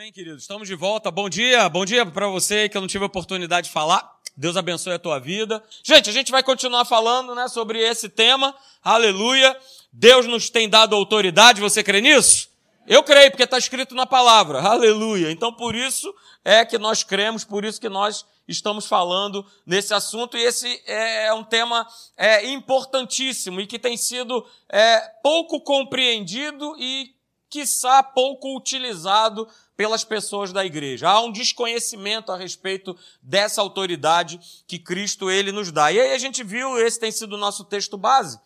Amém, queridos. Estamos de volta. Bom dia. Bom dia para você que eu não tive a oportunidade de falar. Deus abençoe a tua vida. Gente, a gente vai continuar falando, né, sobre esse tema. Aleluia. Deus nos tem dado autoridade. Você crê nisso? Eu creio, porque está escrito na palavra. Aleluia. Então, por isso é que nós cremos, por isso que nós estamos falando nesse assunto. E esse é um tema é, importantíssimo e que tem sido é, pouco compreendido e, quiçá, pouco utilizado pelas pessoas da igreja. Há um desconhecimento a respeito dessa autoridade que Cristo ele nos dá. E aí a gente viu, esse tem sido o nosso texto base.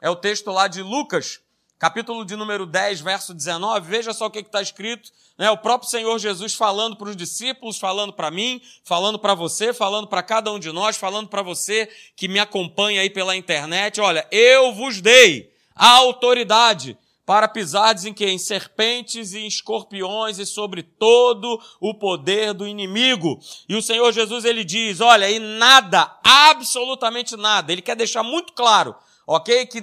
É o texto lá de Lucas, capítulo de número 10, verso 19. Veja só o que está escrito. Né? O próprio Senhor Jesus falando para os discípulos, falando para mim, falando para você, falando para cada um de nós, falando para você que me acompanha aí pela internet. Olha, eu vos dei a autoridade para pisardes em que? Em serpentes e em escorpiões e sobre todo o poder do inimigo. E o Senhor Jesus, ele diz, olha, e nada, absolutamente nada, ele quer deixar muito claro, ok? Que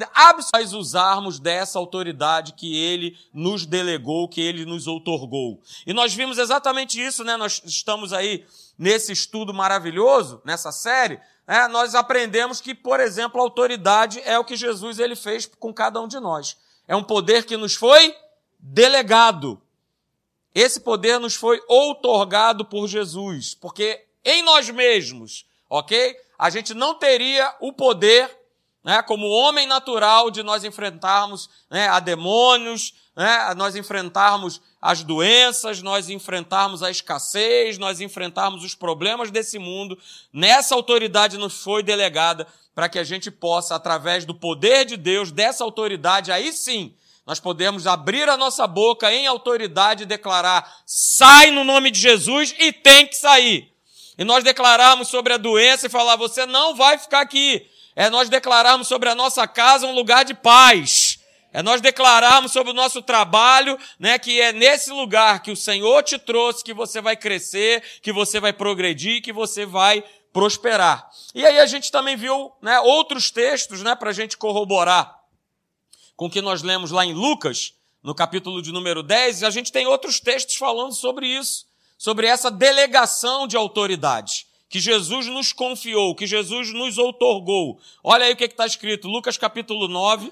nós usarmos dessa autoridade que ele nos delegou, que ele nos outorgou. E nós vimos exatamente isso, né? Nós estamos aí nesse estudo maravilhoso, nessa série, né? nós aprendemos que, por exemplo, a autoridade é o que Jesus ele fez com cada um de nós. É um poder que nos foi delegado. Esse poder nos foi outorgado por Jesus, porque em nós mesmos, ok? A gente não teria o poder, né, como homem natural, de nós enfrentarmos né, a demônios, né, nós enfrentarmos as doenças, nós enfrentarmos a escassez, nós enfrentarmos os problemas desse mundo. Nessa autoridade nos foi delegada para que a gente possa, através do poder de Deus, dessa autoridade, aí sim, nós podemos abrir a nossa boca em autoridade e declarar: sai no nome de Jesus e tem que sair. E nós declararmos sobre a doença e falar: você não vai ficar aqui. É nós declararmos sobre a nossa casa um lugar de paz. É nós declararmos sobre o nosso trabalho, né, que é nesse lugar que o Senhor te trouxe que você vai crescer, que você vai progredir, que você vai prosperar. E aí a gente também viu né, outros textos né, para a gente corroborar com o que nós lemos lá em Lucas, no capítulo de número 10, e a gente tem outros textos falando sobre isso, sobre essa delegação de autoridade que Jesus nos confiou, que Jesus nos outorgou. Olha aí o que está escrito, Lucas capítulo 9,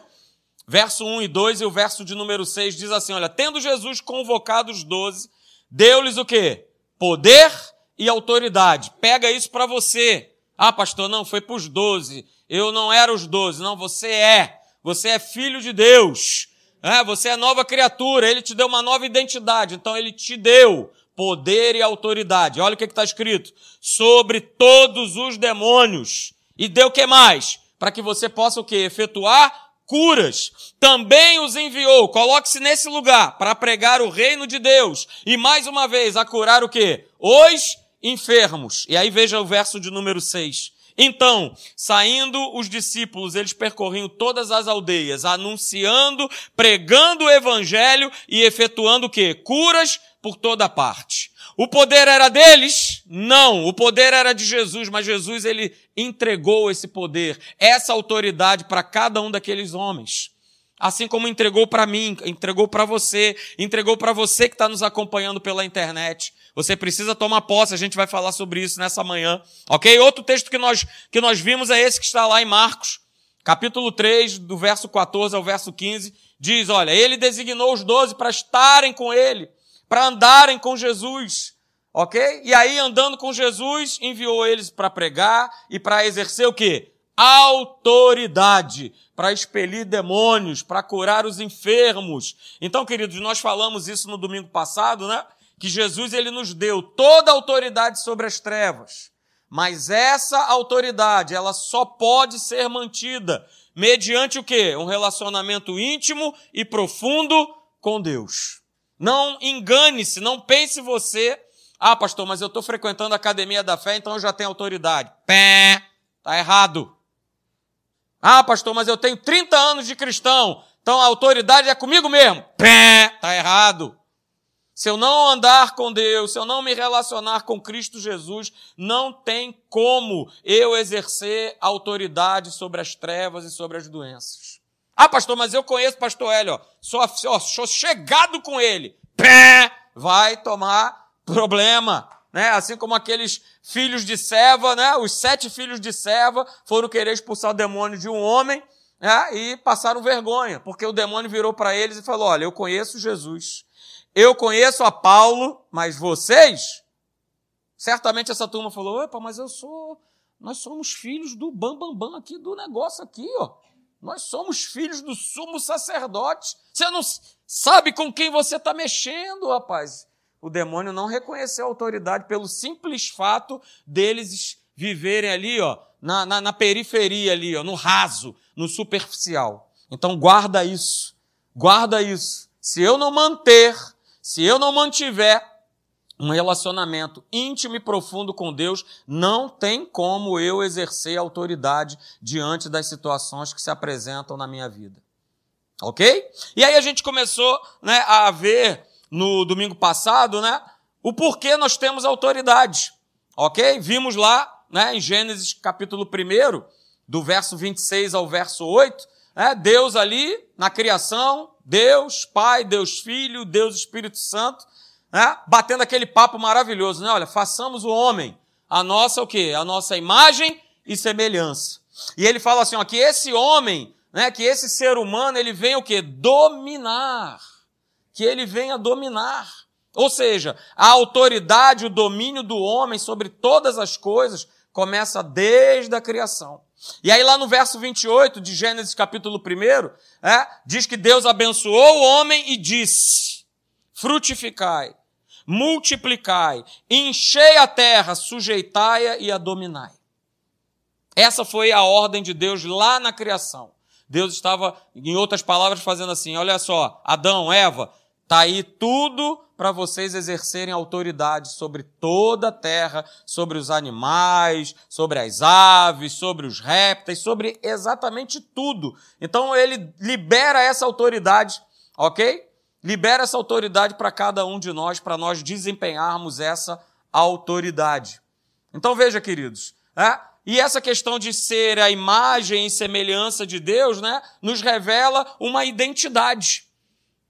verso 1 e 2, e o verso de número 6 diz assim, olha, tendo Jesus convocado os doze, deu-lhes o quê? Poder e autoridade. Pega isso para você. Ah, pastor, não, foi para os doze. Eu não era os doze. Não, você é. Você é filho de Deus. É, você é nova criatura. Ele te deu uma nova identidade. Então ele te deu poder e autoridade. Olha o que está escrito. Sobre todos os demônios. E deu o que mais? Para que você possa o quê? Efetuar curas. Também os enviou. Coloque-se nesse lugar para pregar o reino de Deus. E mais uma vez, a curar o quê? Os enfermos. E aí veja o verso de número 6. Então, saindo os discípulos, eles percorriam todas as aldeias, anunciando, pregando o evangelho e efetuando o quê? Curas por toda parte. O poder era deles? Não, o poder era de Jesus, mas Jesus ele entregou esse poder, essa autoridade para cada um daqueles homens. Assim como entregou para mim, entregou para você, entregou para você que está nos acompanhando pela internet. Você precisa tomar posse, a gente vai falar sobre isso nessa manhã. Ok? Outro texto que nós, que nós vimos é esse que está lá em Marcos, capítulo 3, do verso 14 ao verso 15. Diz: Olha, ele designou os doze para estarem com ele, para andarem com Jesus. Ok? E aí, andando com Jesus, enviou eles para pregar e para exercer o quê? Autoridade para expelir demônios, para curar os enfermos. Então, queridos, nós falamos isso no domingo passado, né? que Jesus ele nos deu toda a autoridade sobre as trevas. Mas essa autoridade, ela só pode ser mantida mediante o quê? Um relacionamento íntimo e profundo com Deus. Não engane-se, não pense você, ah, pastor, mas eu estou frequentando a academia da fé, então eu já tenho autoridade. Pé, tá errado. Ah, pastor, mas eu tenho 30 anos de cristão, então a autoridade é comigo mesmo. Pé, tá errado. Se eu não andar com Deus, se eu não me relacionar com Cristo Jesus, não tem como eu exercer autoridade sobre as trevas e sobre as doenças. Ah, pastor, mas eu conheço pastor Hélio, ó, sou, ó, sou chegado com ele. Pé! vai tomar problema. Né? Assim como aqueles filhos de Seva, né? os sete filhos de Seva foram querer expulsar o demônio de um homem né? e passaram vergonha, porque o demônio virou para eles e falou: Olha, eu conheço Jesus, eu conheço a Paulo, mas vocês. Certamente essa turma falou: Opa, mas eu sou. Nós somos filhos do bambambam bam, bam aqui do negócio aqui, ó. Nós somos filhos do sumo sacerdote. Você não sabe com quem você está mexendo, rapaz. O demônio não reconheceu a autoridade pelo simples fato deles viverem ali, ó, na, na, na periferia ali, ó, no raso, no superficial. Então guarda isso, guarda isso. Se eu não manter, se eu não mantiver um relacionamento íntimo e profundo com Deus, não tem como eu exercer autoridade diante das situações que se apresentam na minha vida. Ok? E aí a gente começou né, a ver no domingo passado né, o porquê nós temos autoridade. Ok? Vimos lá né, em Gênesis capítulo 1, do verso 26 ao verso 8, né, Deus ali na criação, Deus Pai, Deus Filho, Deus Espírito Santo, né? batendo aquele papo maravilhoso, né? Olha, façamos o homem a nossa o quê? A nossa imagem e semelhança. E ele fala assim, ó, que esse homem, né, que esse ser humano, ele vem o quê? Dominar. Que ele venha dominar. Ou seja, a autoridade, o domínio do homem sobre todas as coisas começa desde a criação. E aí lá no verso 28 de Gênesis capítulo 1, é, diz que Deus abençoou o homem e disse, frutificai, multiplicai, enchei a terra, sujeitai-a e a dominai. Essa foi a ordem de Deus lá na criação. Deus estava, em outras palavras, fazendo assim: olha só, Adão, Eva, tá aí tudo para vocês exercerem autoridade sobre toda a terra, sobre os animais, sobre as aves, sobre os répteis, sobre exatamente tudo. Então ele libera essa autoridade, ok? Libera essa autoridade para cada um de nós, para nós desempenharmos essa autoridade. Então veja, queridos, né? e essa questão de ser a imagem e semelhança de Deus, né, nos revela uma identidade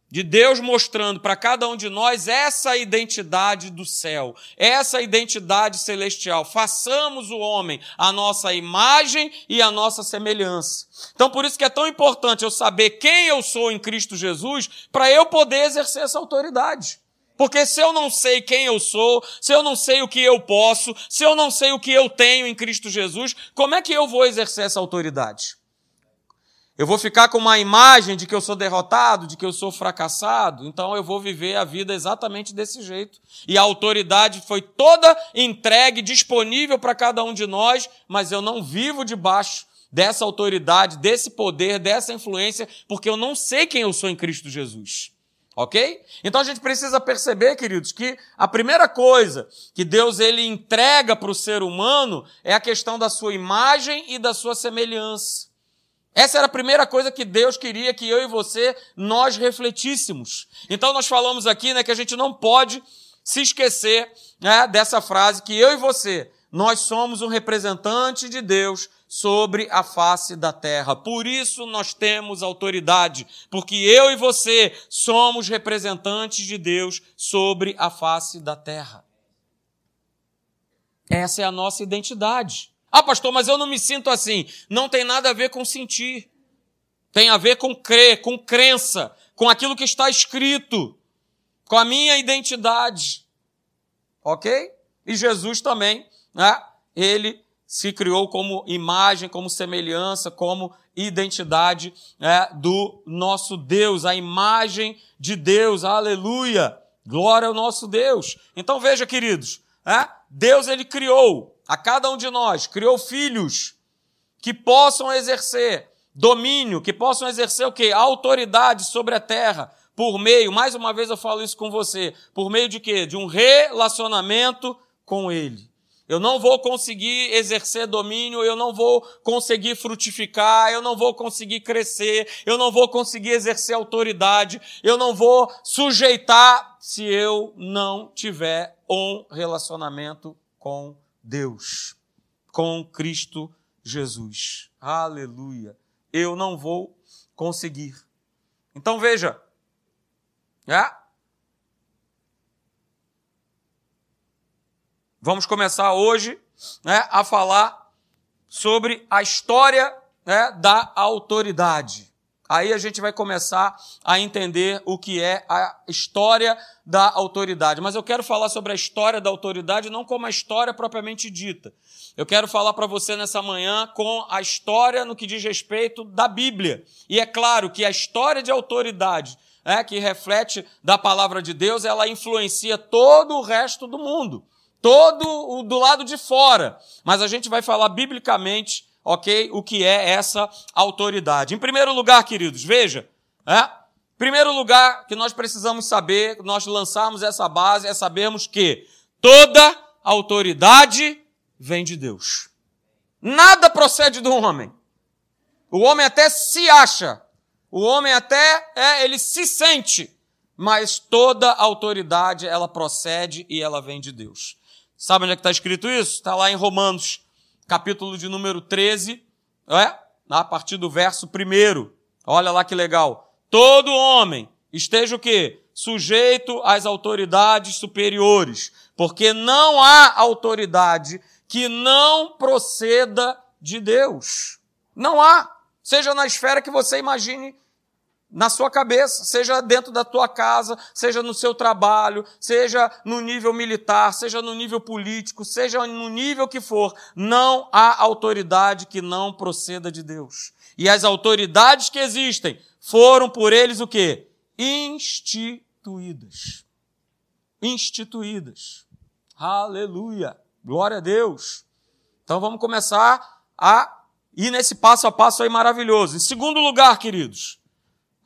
de Deus mostrando para cada um de nós essa identidade do céu, essa identidade celestial. Façamos o homem a nossa imagem e a nossa semelhança. Então, por isso que é tão importante eu saber quem eu sou em Cristo Jesus, para eu poder exercer essa autoridade. Porque se eu não sei quem eu sou, se eu não sei o que eu posso, se eu não sei o que eu tenho em Cristo Jesus, como é que eu vou exercer essa autoridade? Eu vou ficar com uma imagem de que eu sou derrotado, de que eu sou fracassado, então eu vou viver a vida exatamente desse jeito. E a autoridade foi toda entregue, disponível para cada um de nós, mas eu não vivo debaixo dessa autoridade, desse poder, dessa influência, porque eu não sei quem eu sou em Cristo Jesus. Ok? Então a gente precisa perceber, queridos, que a primeira coisa que Deus ele entrega para o ser humano é a questão da sua imagem e da sua semelhança. Essa era a primeira coisa que Deus queria que eu e você nós refletíssemos. Então nós falamos aqui, né, que a gente não pode se esquecer né, dessa frase que eu e você nós somos um representante de Deus sobre a face da terra. Por isso nós temos autoridade, porque eu e você somos representantes de Deus sobre a face da terra. Essa é a nossa identidade. Ah, pastor, mas eu não me sinto assim. Não tem nada a ver com sentir. Tem a ver com crer, com crença, com aquilo que está escrito, com a minha identidade. Ok? E Jesus também, né? Ele se criou como imagem, como semelhança, como identidade né, do nosso Deus, a imagem de Deus, aleluia, glória ao nosso Deus. Então veja, queridos, né, Deus ele criou a cada um de nós, criou filhos que possam exercer domínio, que possam exercer o quê? Autoridade sobre a terra, por meio, mais uma vez eu falo isso com você, por meio de quê? De um relacionamento com Ele. Eu não vou conseguir exercer domínio, eu não vou conseguir frutificar, eu não vou conseguir crescer, eu não vou conseguir exercer autoridade, eu não vou sujeitar se eu não tiver um relacionamento com Deus, com Cristo Jesus. Aleluia. Eu não vou conseguir. Então veja. É? Vamos começar hoje né, a falar sobre a história né, da autoridade. Aí a gente vai começar a entender o que é a história da autoridade. Mas eu quero falar sobre a história da autoridade não como a história propriamente dita. Eu quero falar para você nessa manhã com a história no que diz respeito da Bíblia. E é claro que a história de autoridade, é, que reflete da palavra de Deus, ela influencia todo o resto do mundo, todo o do lado de fora. Mas a gente vai falar biblicamente ok? O que é essa autoridade. Em primeiro lugar, queridos, veja, é? Primeiro lugar que nós precisamos saber, nós lançarmos essa base, é sabermos que toda autoridade vem de Deus. Nada procede do homem. O homem até se acha, o homem até é, ele se sente, mas toda autoridade ela procede e ela vem de Deus. Sabe onde é que está escrito isso? Está lá em Romanos capítulo de número 13, é? a partir do verso 1. Olha lá que legal. Todo homem esteja o quê? Sujeito às autoridades superiores, porque não há autoridade que não proceda de Deus. Não há. Seja na esfera que você imagine na sua cabeça, seja dentro da tua casa, seja no seu trabalho, seja no nível militar, seja no nível político, seja no nível que for, não há autoridade que não proceda de Deus. E as autoridades que existem foram por eles o quê? Instituídas. Instituídas. Aleluia. Glória a Deus. Então vamos começar a ir nesse passo a passo aí maravilhoso. Em segundo lugar, queridos,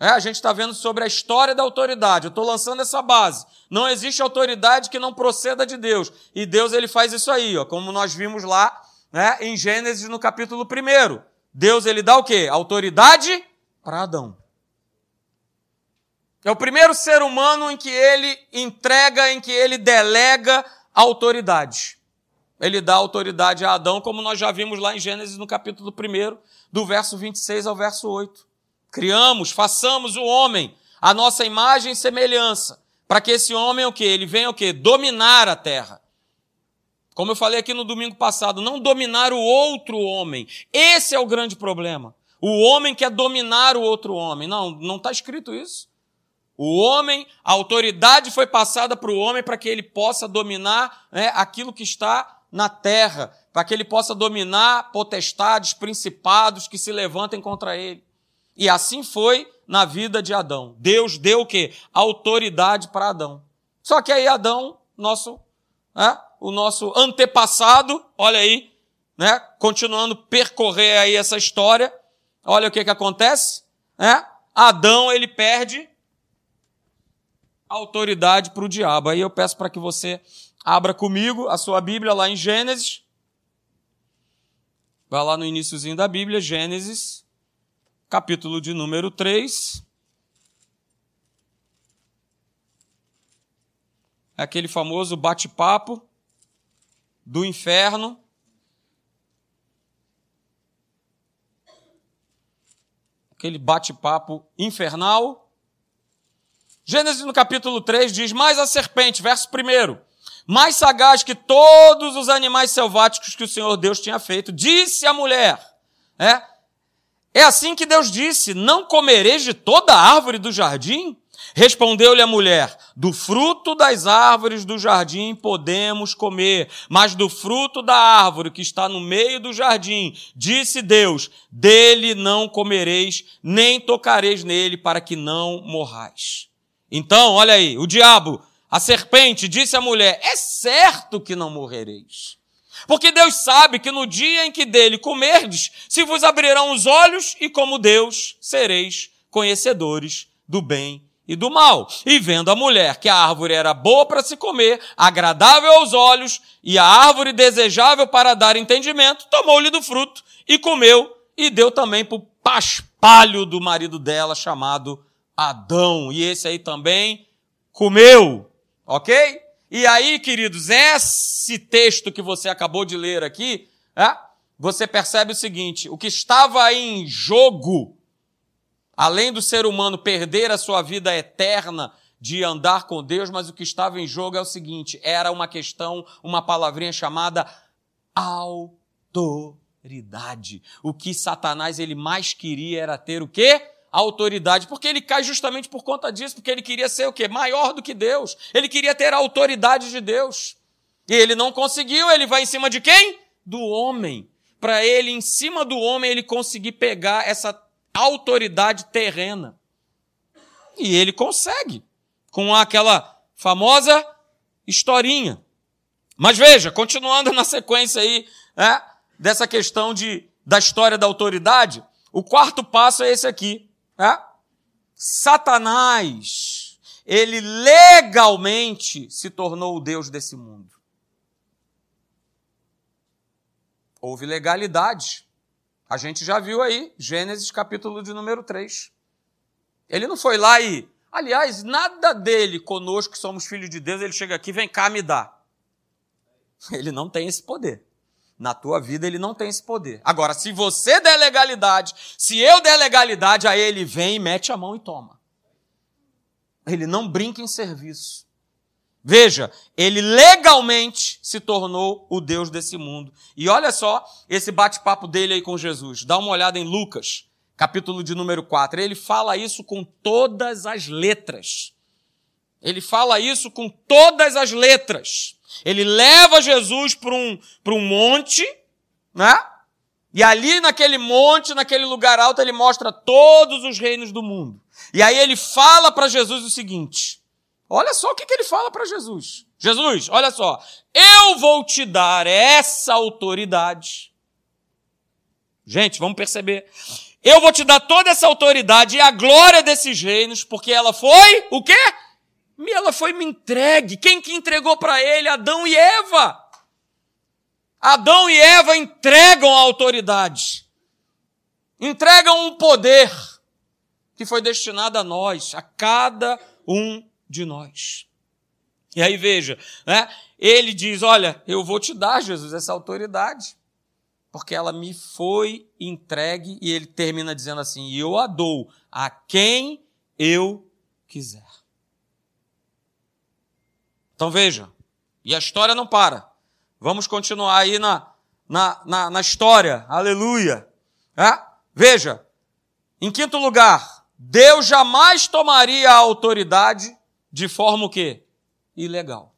é, a gente está vendo sobre a história da autoridade. Eu estou lançando essa base. Não existe autoridade que não proceda de Deus. E Deus ele faz isso aí, ó, como nós vimos lá né, em Gênesis no capítulo 1. Deus ele dá o quê? Autoridade para Adão. É o primeiro ser humano em que ele entrega, em que ele delega autoridade. Ele dá autoridade a Adão, como nós já vimos lá em Gênesis no capítulo 1, do verso 26 ao verso 8. Criamos, façamos o homem a nossa imagem e semelhança, para que esse homem o que ele venha o que dominar a terra. Como eu falei aqui no domingo passado, não dominar o outro homem. Esse é o grande problema. O homem quer dominar o outro homem. Não, não está escrito isso. O homem, a autoridade foi passada para o homem para que ele possa dominar né, aquilo que está na terra, para que ele possa dominar potestades, principados que se levantem contra ele. E assim foi na vida de Adão. Deus deu o quê? Autoridade para Adão. Só que aí Adão, nosso, né, o nosso antepassado, olha aí, né, continuando percorrer aí essa história, olha o que que acontece, né? Adão ele perde autoridade para o diabo. Aí eu peço para que você abra comigo a sua Bíblia lá em Gênesis. Vai lá no iníciozinho da Bíblia, Gênesis capítulo de número 3. Aquele famoso bate-papo do inferno. Aquele bate-papo infernal. Gênesis no capítulo 3 diz: Mais a serpente, verso 1. Mais sagaz que todos os animais selváticos que o Senhor Deus tinha feito, disse a mulher: é, é assim que Deus disse: Não comereis de toda árvore do jardim? Respondeu-lhe a mulher: Do fruto das árvores do jardim podemos comer, mas do fruto da árvore que está no meio do jardim, disse Deus: Dele não comereis, nem tocareis nele, para que não morrais. Então, olha aí, o diabo, a serpente, disse à mulher: É certo que não morrereis. Porque Deus sabe que no dia em que dele comerdes, se vos abrirão os olhos e como Deus sereis conhecedores do bem e do mal. E vendo a mulher que a árvore era boa para se comer, agradável aos olhos e a árvore desejável para dar entendimento, tomou-lhe do fruto e comeu e deu também para o paspalho do marido dela chamado Adão. E esse aí também comeu. Ok? E aí, queridos, esse texto que você acabou de ler aqui, é, você percebe o seguinte: o que estava em jogo, além do ser humano perder a sua vida eterna de andar com Deus, mas o que estava em jogo é o seguinte: era uma questão, uma palavrinha chamada autoridade. O que Satanás ele mais queria era ter o quê? Autoridade, porque ele cai justamente por conta disso, porque ele queria ser o quê? Maior do que Deus. Ele queria ter a autoridade de Deus. E ele não conseguiu, ele vai em cima de quem? Do homem. Para ele, em cima do homem, ele conseguir pegar essa autoridade terrena. E ele consegue, com aquela famosa historinha. Mas veja, continuando na sequência aí, né, dessa questão de, da história da autoridade, o quarto passo é esse aqui. Né? Satanás, ele legalmente se tornou o Deus desse mundo. Houve legalidade. A gente já viu aí, Gênesis capítulo de número 3. Ele não foi lá e, aliás, nada dele conosco que somos filhos de Deus, ele chega aqui, vem cá me dá. Ele não tem esse poder. Na tua vida ele não tem esse poder. Agora, se você der legalidade, se eu der legalidade, aí ele vem e mete a mão e toma. Ele não brinca em serviço. Veja, ele legalmente se tornou o Deus desse mundo. E olha só esse bate-papo dele aí com Jesus. Dá uma olhada em Lucas, capítulo de número 4. Ele fala isso com todas as letras. Ele fala isso com todas as letras. Ele leva Jesus para um, um monte, né? E ali naquele monte, naquele lugar alto, ele mostra todos os reinos do mundo. E aí ele fala para Jesus o seguinte: olha só o que, que ele fala para Jesus. Jesus, olha só, eu vou te dar essa autoridade. Gente, vamos perceber. Eu vou te dar toda essa autoridade e a glória desses reinos, porque ela foi o quê? Ela foi me entregue. Quem que entregou para ele? Adão e Eva. Adão e Eva entregam a autoridade. Entregam um poder que foi destinado a nós, a cada um de nós. E aí veja, né? Ele diz: Olha, eu vou te dar, Jesus, essa autoridade, porque ela me foi entregue, e ele termina dizendo assim: E eu a dou a quem eu quiser. Então veja, e a história não para. Vamos continuar aí na, na, na, na história. Aleluia. É? Veja, em quinto lugar, Deus jamais tomaria a autoridade de forma o quê? Ilegal.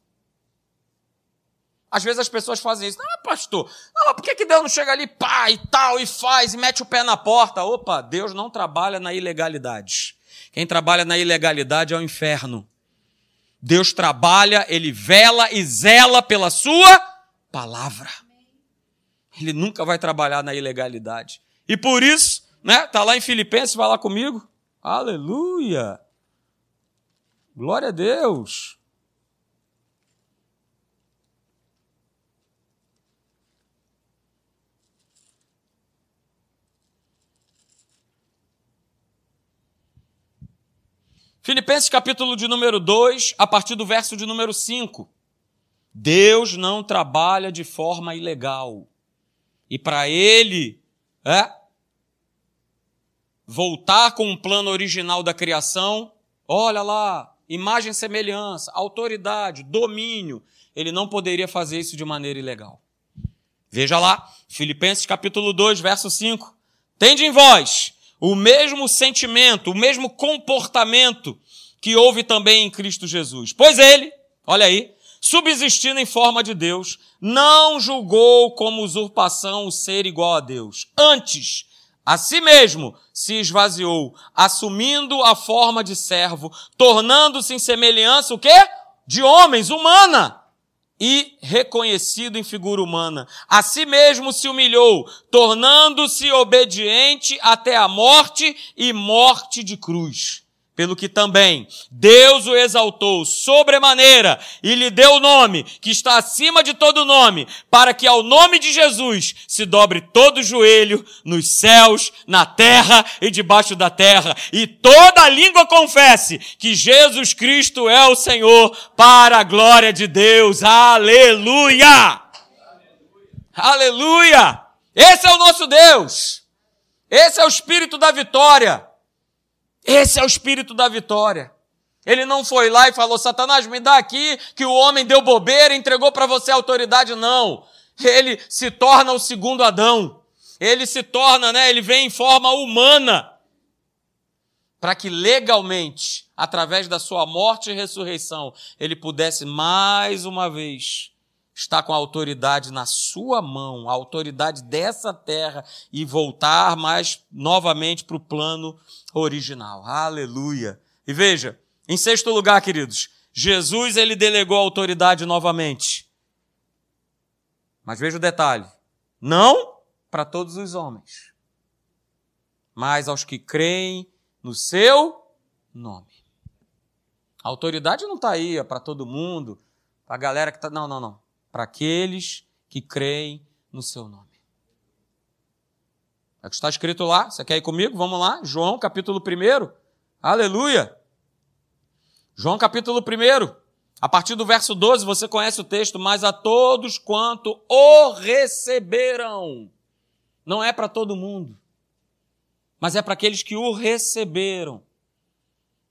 Às vezes as pessoas fazem isso. Ah, pastor, não, por que, que Deus não chega ali, pá, e tal, e faz, e mete o pé na porta? Opa, Deus não trabalha na ilegalidade. Quem trabalha na ilegalidade é o inferno. Deus trabalha, ele vela e zela pela sua palavra. Ele nunca vai trabalhar na ilegalidade. E por isso, né? Tá lá em Filipenses, vai lá comigo. Aleluia! Glória a Deus! Filipenses capítulo de número 2, a partir do verso de número 5. Deus não trabalha de forma ilegal. E para ele, é, voltar com o plano original da criação, olha lá, imagem e semelhança, autoridade, domínio, ele não poderia fazer isso de maneira ilegal. Veja lá, Filipenses capítulo 2, verso 5. Tende em vós o mesmo sentimento, o mesmo comportamento que houve também em Cristo Jesus. Pois ele, olha aí, subsistindo em forma de Deus, não julgou como usurpação o ser igual a Deus. Antes, a si mesmo se esvaziou, assumindo a forma de servo, tornando-se em semelhança o quê? De homens, humana e reconhecido em figura humana. A si mesmo se humilhou, tornando-se obediente até a morte e morte de cruz pelo que também Deus o exaltou sobremaneira e lhe deu o nome que está acima de todo nome, para que ao nome de Jesus se dobre todo joelho nos céus, na terra e debaixo da terra, e toda língua confesse que Jesus Cristo é o Senhor, para a glória de Deus. Aleluia! Aleluia! Esse é o nosso Deus. Esse é o espírito da vitória. Esse é o espírito da vitória. Ele não foi lá e falou: Satanás, me dá aqui, que o homem deu bobeira entregou para você a autoridade. Não. Ele se torna o segundo Adão. Ele se torna, né? Ele vem em forma humana. Para que legalmente, através da sua morte e ressurreição, ele pudesse mais uma vez estar com a autoridade na sua mão, a autoridade dessa terra e voltar mais novamente para o plano original. Aleluia. E veja, em sexto lugar, queridos, Jesus ele delegou a autoridade novamente. Mas veja o detalhe: não para todos os homens, mas aos que creem no seu nome. A autoridade não está aí para todo mundo, para a galera que está. Não, não, não. Para aqueles que creem no seu nome. É o que está escrito lá. Você quer ir comigo? Vamos lá. João, capítulo 1. Aleluia. João capítulo 1, a partir do verso 12, você conhece o texto, mas a todos quanto o receberam. Não é para todo mundo, mas é para aqueles que o receberam.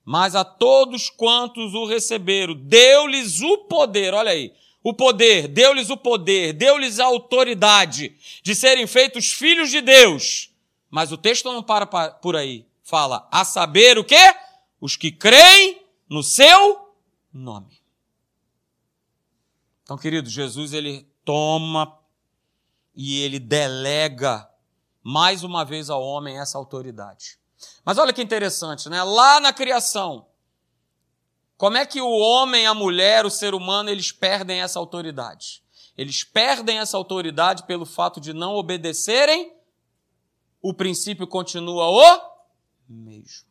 Mas a todos quantos o receberam, deu-lhes o poder, olha aí, o poder, deu-lhes o poder, deu-lhes a autoridade de serem feitos filhos de Deus. Mas o texto não para por aí. Fala, a saber o quê? Os que creem no seu nome. Então, querido, Jesus ele toma e ele delega mais uma vez ao homem essa autoridade. Mas olha que interessante, né? Lá na criação, como é que o homem, a mulher, o ser humano, eles perdem essa autoridade? Eles perdem essa autoridade pelo fato de não obedecerem, o princípio continua o mesmo.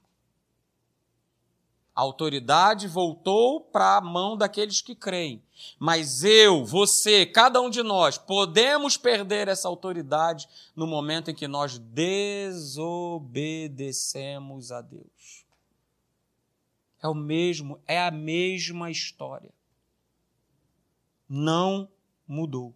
A autoridade voltou para a mão daqueles que creem. Mas eu, você, cada um de nós, podemos perder essa autoridade no momento em que nós desobedecemos a Deus. É o mesmo, é a mesma história. Não mudou.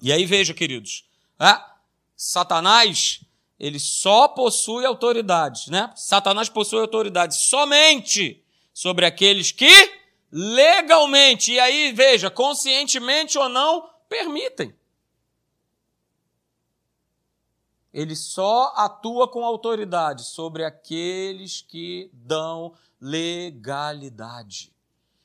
E aí veja, queridos, ah, Satanás ele só possui autoridade, né? Satanás possui autoridade somente sobre aqueles que legalmente, e aí veja, conscientemente ou não, permitem. Ele só atua com autoridade sobre aqueles que dão legalidade,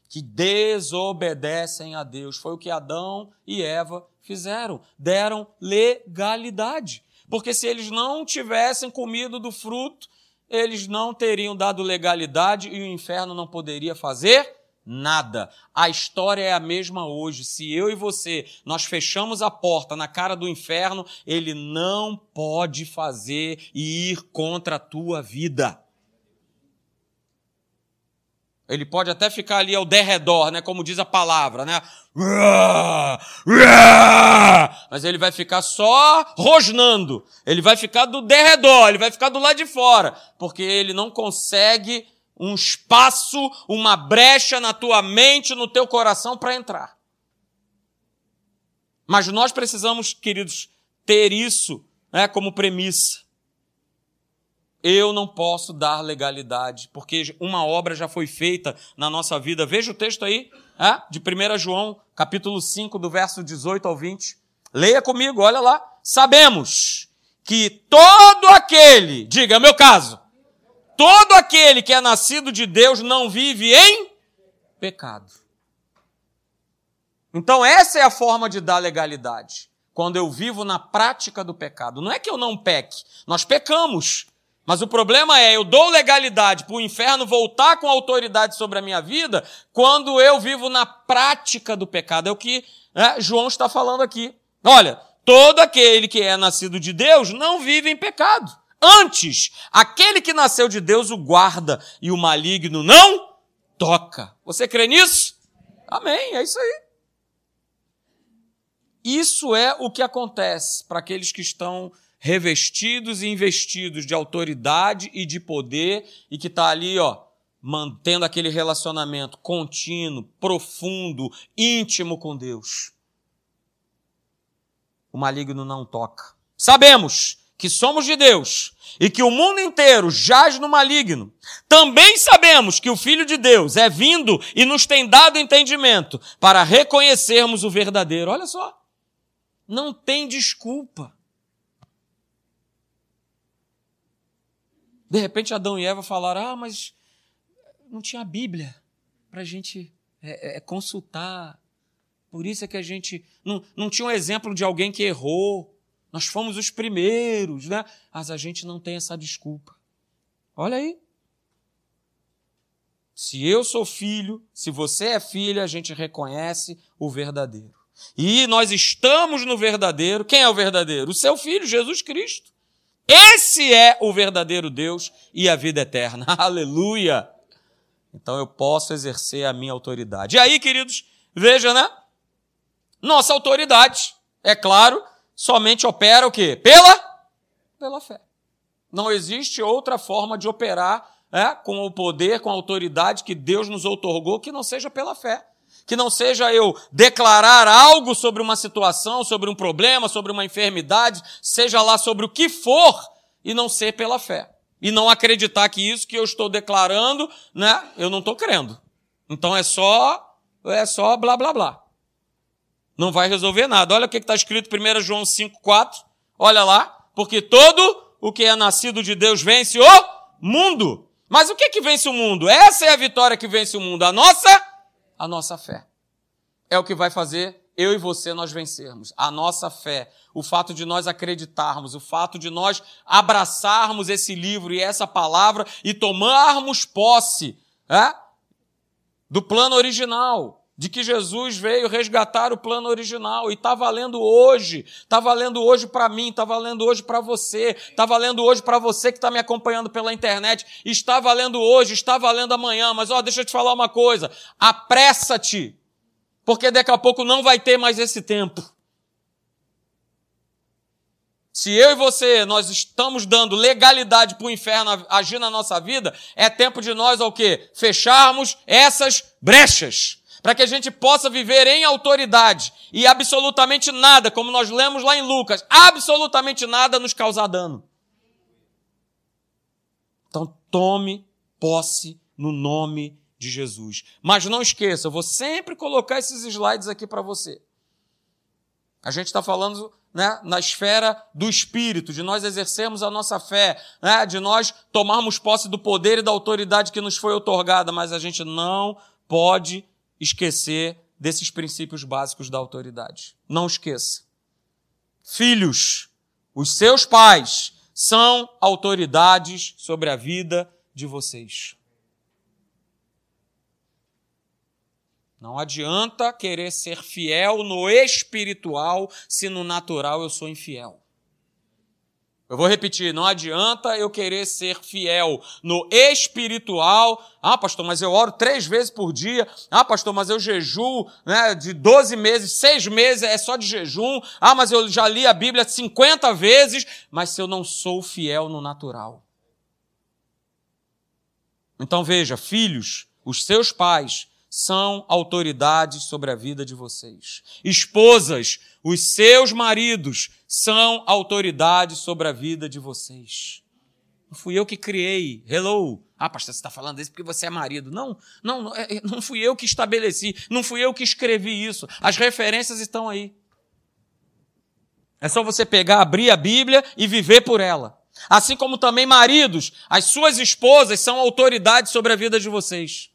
que desobedecem a Deus. Foi o que Adão e Eva fizeram, deram legalidade. Porque se eles não tivessem comido do fruto, eles não teriam dado legalidade e o inferno não poderia fazer nada. A história é a mesma hoje. Se eu e você nós fechamos a porta na cara do inferno, ele não pode fazer e ir contra a tua vida. Ele pode até ficar ali ao derredor, né? Como diz a palavra, né? Mas ele vai ficar só rosnando. Ele vai ficar do derredor, ele vai ficar do lado de fora. Porque ele não consegue um espaço, uma brecha na tua mente, no teu coração para entrar. Mas nós precisamos, queridos, ter isso né, como premissa. Eu não posso dar legalidade, porque uma obra já foi feita na nossa vida. Veja o texto aí, é, de 1 João, capítulo 5, do verso 18 ao 20. Leia comigo, olha lá. Sabemos que todo aquele, diga, é meu caso, todo aquele que é nascido de Deus não vive em pecado. Então, essa é a forma de dar legalidade. Quando eu vivo na prática do pecado. Não é que eu não peque, nós pecamos. Mas o problema é, eu dou legalidade para o inferno voltar com autoridade sobre a minha vida quando eu vivo na prática do pecado. É o que né, João está falando aqui. Olha, todo aquele que é nascido de Deus não vive em pecado. Antes, aquele que nasceu de Deus o guarda e o maligno não toca. Você crê nisso? Amém, é isso aí. Isso é o que acontece para aqueles que estão revestidos e investidos de autoridade e de poder e que está ali, ó, mantendo aquele relacionamento contínuo, profundo, íntimo com Deus. O maligno não toca. Sabemos que somos de Deus e que o mundo inteiro jaz no maligno, também sabemos que o Filho de Deus é vindo e nos tem dado entendimento para reconhecermos o verdadeiro. Olha só. Não tem desculpa. De repente Adão e Eva falaram: Ah, mas não tinha Bíblia para a gente é, é, consultar. Por isso é que a gente não, não tinha um exemplo de alguém que errou. Nós fomos os primeiros, né? Mas a gente não tem essa desculpa. Olha aí. Se eu sou filho, se você é filha, a gente reconhece o verdadeiro. E nós estamos no verdadeiro. Quem é o verdadeiro? O seu filho, Jesus Cristo. Esse é o verdadeiro Deus e a vida eterna. Aleluia! Então eu posso exercer a minha autoridade. E aí, queridos, veja, né? Nossa autoridade, é claro, somente opera o quê? Pela? Pela fé. Não existe outra forma de operar é, com o poder, com a autoridade que Deus nos outorgou que não seja pela fé. Que não seja eu declarar algo sobre uma situação, sobre um problema, sobre uma enfermidade, seja lá sobre o que for, e não ser pela fé. E não acreditar que isso que eu estou declarando, né, eu não estou crendo. Então é só, é só blá blá blá. Não vai resolver nada. Olha o que está escrito em 1 João 5,4. Olha lá. Porque todo o que é nascido de Deus vence o mundo. Mas o que que vence o mundo? Essa é a vitória que vence o mundo. A nossa, a nossa fé. É o que vai fazer eu e você nós vencermos. A nossa fé, o fato de nós acreditarmos, o fato de nós abraçarmos esse livro e essa palavra e tomarmos posse é? do plano original de que Jesus veio resgatar o plano original e está valendo hoje, está valendo hoje para mim, está valendo hoje para você, está valendo hoje para você que está me acompanhando pela internet, está valendo hoje, está valendo amanhã, mas ó, deixa eu te falar uma coisa, apressa-te, porque daqui a pouco não vai ter mais esse tempo. Se eu e você, nós estamos dando legalidade para o inferno agir na nossa vida, é tempo de nós, ao quê? Fecharmos essas brechas para que a gente possa viver em autoridade e absolutamente nada, como nós lemos lá em Lucas, absolutamente nada nos causar dano. Então tome posse no nome de Jesus. Mas não esqueça, eu vou sempre colocar esses slides aqui para você. A gente está falando né, na esfera do Espírito, de nós exercermos a nossa fé, né, de nós tomarmos posse do poder e da autoridade que nos foi otorgada, mas a gente não pode esquecer desses princípios básicos da autoridade. Não esqueça. Filhos, os seus pais são autoridades sobre a vida de vocês. Não adianta querer ser fiel no espiritual se no natural eu sou infiel. Eu vou repetir, não adianta eu querer ser fiel no espiritual. Ah, pastor, mas eu oro três vezes por dia. Ah, pastor, mas eu jejuo né, de 12 meses, seis meses é só de jejum. Ah, mas eu já li a Bíblia 50 vezes. Mas se eu não sou fiel no natural. Então veja, filhos, os seus pais são autoridades sobre a vida de vocês. Esposas, os seus maridos são autoridades sobre a vida de vocês. Não fui eu que criei. Hello. Ah, pastor, você está falando isso porque você é marido. Não, não, não, é, não fui eu que estabeleci. Não fui eu que escrevi isso. As referências estão aí. É só você pegar, abrir a Bíblia e viver por ela. Assim como também maridos, as suas esposas são autoridades sobre a vida de vocês.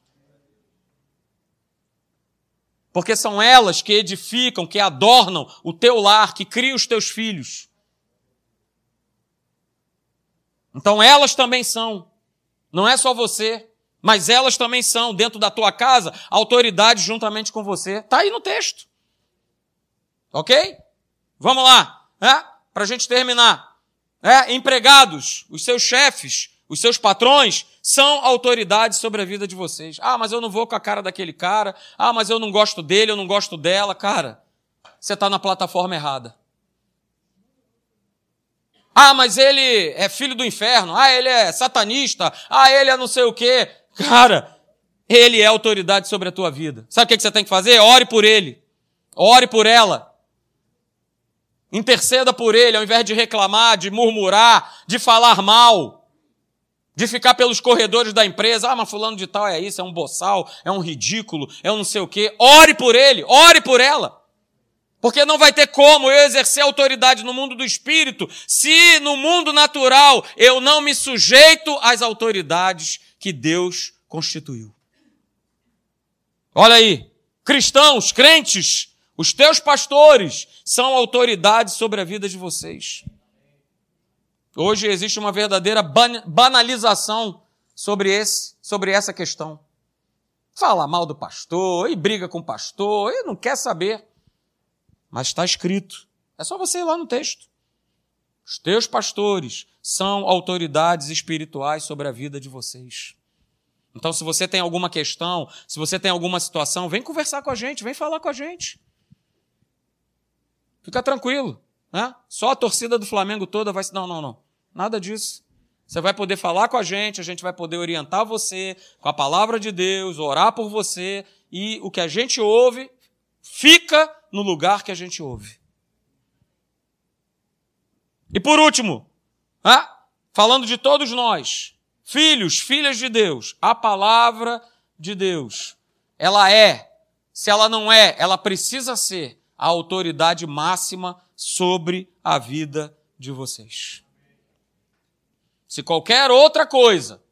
Porque são elas que edificam, que adornam o teu lar, que criam os teus filhos. Então elas também são. Não é só você, mas elas também são, dentro da tua casa, autoridade juntamente com você. Está aí no texto. Ok? Vamos lá. É? Para a gente terminar. É? Empregados, os seus chefes, os seus patrões são autoridades sobre a vida de vocês. Ah, mas eu não vou com a cara daquele cara. Ah, mas eu não gosto dele, eu não gosto dela. Cara, você está na plataforma errada. Ah, mas ele é filho do inferno. Ah, ele é satanista. Ah, ele é não sei o quê. Cara, ele é autoridade sobre a tua vida. Sabe o que você tem que fazer? Ore por ele. Ore por ela. Interceda por ele, ao invés de reclamar, de murmurar, de falar mal, de ficar pelos corredores da empresa. Ah, mas fulano de tal é isso, é um boçal, é um ridículo, é um não sei o quê. Ore por ele, ore por ela. Porque não vai ter como eu exercer autoridade no mundo do espírito se no mundo natural eu não me sujeito às autoridades que Deus constituiu. Olha aí, cristãos, crentes, os teus pastores são autoridades sobre a vida de vocês. Hoje existe uma verdadeira banalização sobre esse, sobre essa questão. Fala mal do pastor, e briga com o pastor, e não quer saber. Mas está escrito. É só você ir lá no texto. Os teus pastores são autoridades espirituais sobre a vida de vocês. Então, se você tem alguma questão, se você tem alguma situação, vem conversar com a gente, vem falar com a gente. Fica tranquilo. Né? Só a torcida do Flamengo toda vai. Não, não, não. Nada disso. Você vai poder falar com a gente, a gente vai poder orientar você com a palavra de Deus, orar por você, e o que a gente ouve fica no lugar que a gente ouve. E por último, falando de todos nós, filhos, filhas de Deus, a palavra de Deus, ela é, se ela não é, ela precisa ser a autoridade máxima sobre a vida de vocês. Se qualquer outra coisa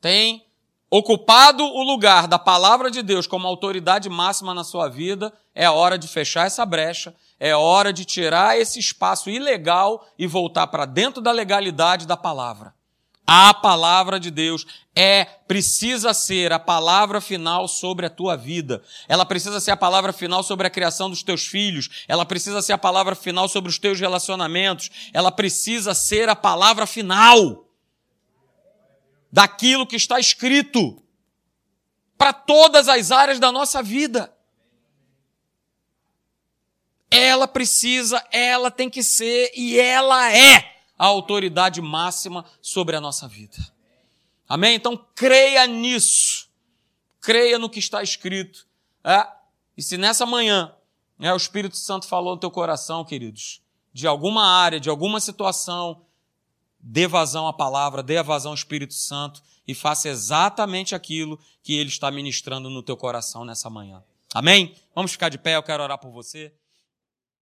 tem ocupado o lugar da palavra de Deus como autoridade máxima na sua vida, é hora de fechar essa brecha, é hora de tirar esse espaço ilegal e voltar para dentro da legalidade da palavra. A palavra de Deus é, precisa ser a palavra final sobre a tua vida. Ela precisa ser a palavra final sobre a criação dos teus filhos. Ela precisa ser a palavra final sobre os teus relacionamentos. Ela precisa ser a palavra final daquilo que está escrito para todas as áreas da nossa vida. Ela precisa, ela tem que ser e ela é a autoridade máxima sobre a nossa vida. Amém? Então creia nisso. Creia no que está escrito. É? E se nessa manhã é, o Espírito Santo falou no teu coração, queridos, de alguma área, de alguma situação, dê vazão à palavra, dê vazão ao Espírito Santo e faça exatamente aquilo que ele está ministrando no teu coração nessa manhã. Amém? Vamos ficar de pé, eu quero orar por você.